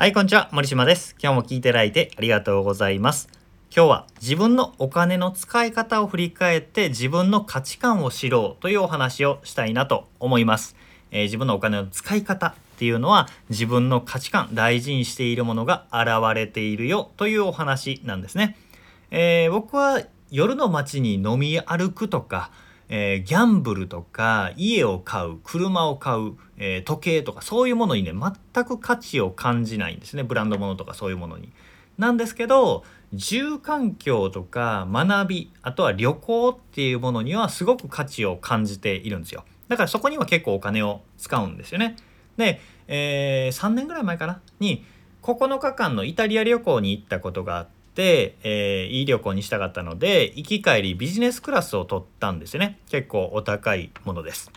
はい、こんにちは。森島です。今日も聞いていただいてありがとうございます。今日は自分のお金の使い方を振り返って自分の価値観を知ろうというお話をしたいなと思います。えー、自分のお金の使い方っていうのは自分の価値観、大事にしているものが現れているよというお話なんですね。えー、僕は夜の街に飲み歩くとか、えー、ギャンブルとか家を買う車を買う、えー、時計とかそういうものにね全く価値を感じないんですねブランド物とかそういうものに。なんですけど住環境とか学びあとは旅行っていうものにはすごく価値を感じているんですよ。だからそこには結構お金を使うんですよね。で、えー、3年ぐらい前かな？に9日間のイタリア旅行に行ったことがあって。、えー、いい旅行にしたかったので行き帰りビジネスクラスを取ったんですよね結構お高いものです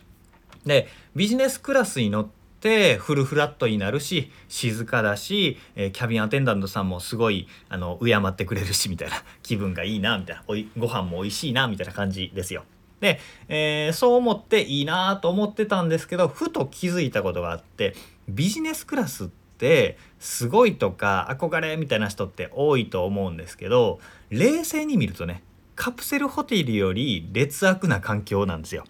でビジネスクラスに乗ってフルフラットになるし静かだし、えー、キャビンアテンダントさんもすごいあの敬ってくれるしみたいな 気分がいいなみたいなおいご飯も美味しいなみたいな感じですよ。で、えー、そう思っていいなと思ってたんですけどふと気づいたことがあってビジネスクラスってってすごいとか憧れみたいな人って多いと思うんですけど冷静に見るとねカプセルホテルより劣悪な環境なんですよ。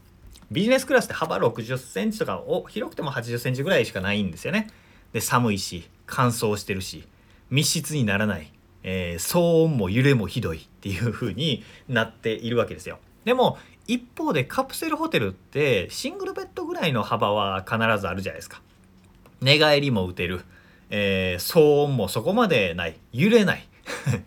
ビジネスクラスって幅60センチとかお広くても80センチぐらいしかないんですよね。で寒いし乾燥してるし密室にならない、えー、騒音も揺れもひどいっていう風になっているわけですよ。でも一方でカプセルホテルってシングルベッドぐらいの幅は必ずあるじゃないですか。寝返りも打てる。えー、騒音もそこまでない揺れない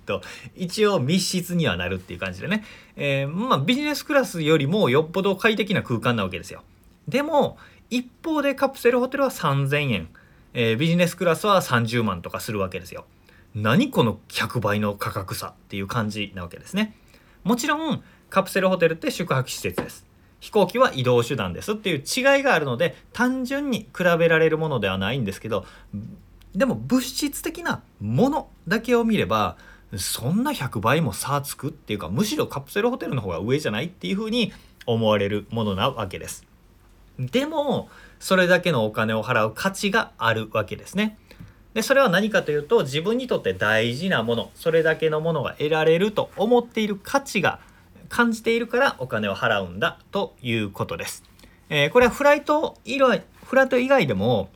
と一応密室にはなるっていう感じでね、えー、まあビジネスクラスよりもよっぽど快適な空間なわけですよ。でも一方でカプセルホテルは3000円、えー、ビジネスクラスは30万とかするわけですよ。何この100倍の価格差っていう感じなわけですね。もちろんカプセルホテルって宿泊施設です。飛行機は移動手段ですっていう違いがあるので単純に比べられるものではないんですけどでも物質的なものだけを見ればそんな100倍も差つくっていうかむしろカプセルホテルの方が上じゃないっていうふうに思われるものなわけです。でもそれだけのお金を払う価値があるわけですね。でそれは何かというと自分にとって大事なものそれだけのものが得られると思っている価値が感じているからお金を払うんだということです。えー、これはフライト以外フライト以外でも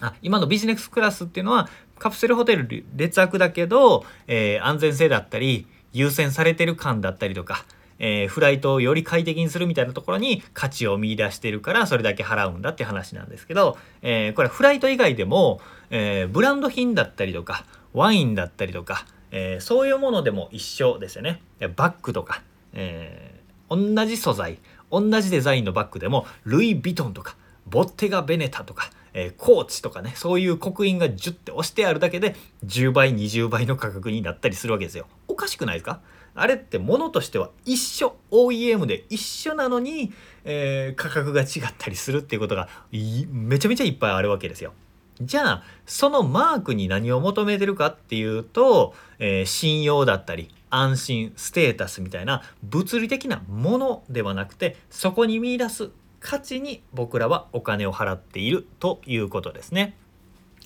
あ今のビジネスクラスっていうのはカプセルホテル劣悪だけど、えー、安全性だったり優先されてる感だったりとか、えー、フライトをより快適にするみたいなところに価値を見いだしてるからそれだけ払うんだって話なんですけど、えー、これフライト以外でも、えブランド品だったりとかワインだったりとか、えそういうものでも一緒ですよね。バッグとか、え同じ素材同じデザインのバッグでもルイ・ヴィトンとかボッテガ・ベネタとかえー、コーチとかねそういう刻印がジュッて押してあるだけで10倍20倍の価格になったりするわけですよ。おかしくないですか？あれって物としては一緒 OEM で一緒なのに、えー、価格が違ったりするっていうことがめちゃめちゃいっぱいあるわけですよ。じゃあそのマークに何を求めてるかっていうと、えー、信用だったり安心ステータスみたいな物理的なものではなくてそこに見いだす価値に僕らはお金を払っているということですね。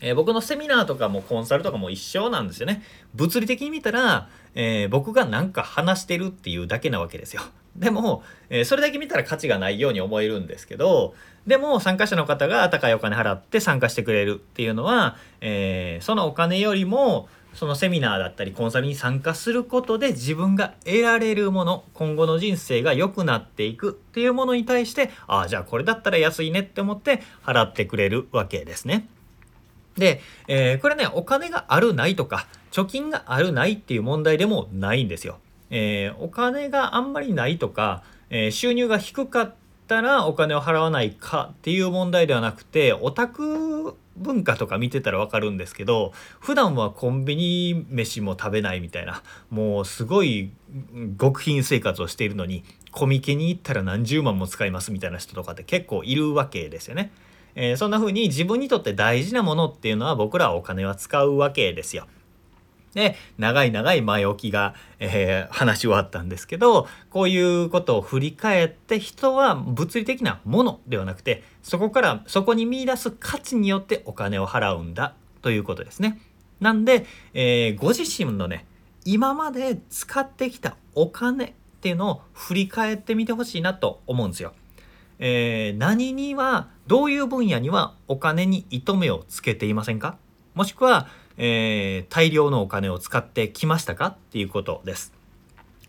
えー、僕のセミナーとかもコンサルとかも一緒なんですよね。物理的に見たら、えー、僕が何か話してるっていうだけなわけですよ。でも、えー、それだけ見たら価値がないように思えるんですけど、でも参加者の方が高いお金払って参加してくれるっていうのは、えそのお金よりもそのセミナーだったりコンサルに参加することで自分が得られるもの今後の人生が良くなっていくっていうものに対してああじゃあこれだったら安いねって思って払ってくれるわけですね。で、えー、これねお金があるないとか貯金があるないっていう問題でもないんですよ。えー、お金があんまりないとか、えー、収入が低かったらお金を払わないかっていう問題ではなくてオタク文化とか見てたら分かるんですけど普段はコンビニ飯も食べないみたいなもうすごい極貧生活をしているのにコミケに行ったら何十万も使いますみたいな人とかって結構いるわけですよね。えー、そんな風に自分にとって大事なものっていうのは僕らはお金は使うわけですよ。で長い長い前置きが、えー、話し終わったんですけどこういうことを振り返って人は物理的なものではなくてそこからそこに見いだす価値によってお金を払うんだということですね。なんで、えー、ご自身のね今まで使ってきたお金っていうのを振り返ってみてほしいなと思うんですよ。えー、何にはどういう分野にはお金に糸目をつけていませんか？もしくは、えー、大量のお金を使ってきましたかっていうことです。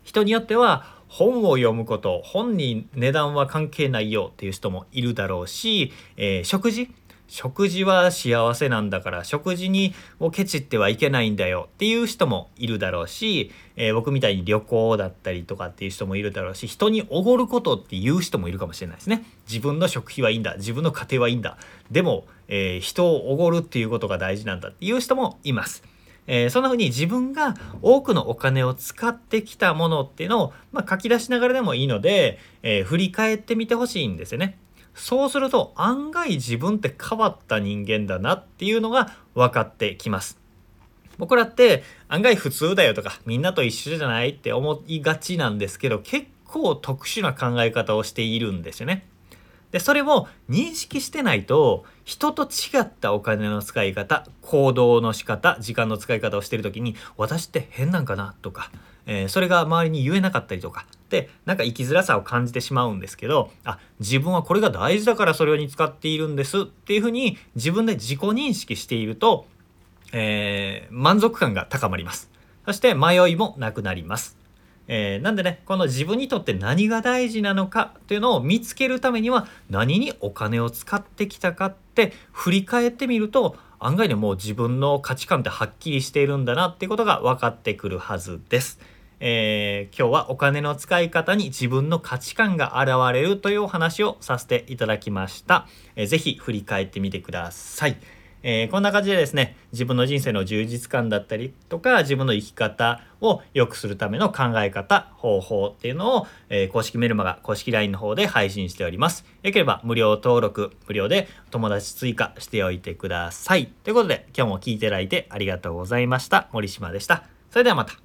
人によっては本を読むこと本に値段は関係ないよっていう人もいるだろうし、えー、食事食事は幸せなんだから食事にをケチってはいけないんだよ。っていう人もいるだろうし、えー、僕みたいに旅行だったりとかっていう人もいるだろうし人におごることっていう人もいるかもしれないですね。自分の食費はいいんだ。自分の家庭はいいんだ。でも、えー、人をおごるっていうことが大事なんだっていう人もいます。えー、そんな風に自分が多くのお金を使ってきたものっていうのを、まあ、書き出しながらでもいいので、えー、振り返ってみてほしいんですよね。そうすると案外自分って変わった人間だなっていうのが分かってきます。僕らって案外普通だよとかみんなと一緒じゃないって思いがちなんですけど結構特殊な考え方をしているんですよね。でそれを認識してないと人と違ったお金の使い方行動の仕方時間の使い方をしてる時に私って変なんかなとか、えー、それが周りに言えなかったりとかでなんか生きづらさを感じてしまうんですけどあ自分はこれが大事だからそれに使っているんですっていうふうに自分で自己認識していると、えー、満足感が高まりますそして迷いもなくなりますえー、なんでねこの自分にとって何が大事なのかというのを見つけるためには何にお金を使ってきたかって振り返ってみると案外ねもう自分の価値観ってはっきりしているんだなっていうことが分かってくるはずです。えー、今日はお金の使い方に自分の価値観が現れるというお話をさせていただきました。えー、ぜ振り返ってみてください。えー、こんな感じでですね自分の人生の充実感だったりとか自分の生き方を良くするための考え方方法っていうのを、えー、公式メルマガ公式 LINE の方で配信しております。よければ無料登録無料で友達追加しておいてください。ということで今日も聞いていただいてありがとうございました。森島でした。それではまた。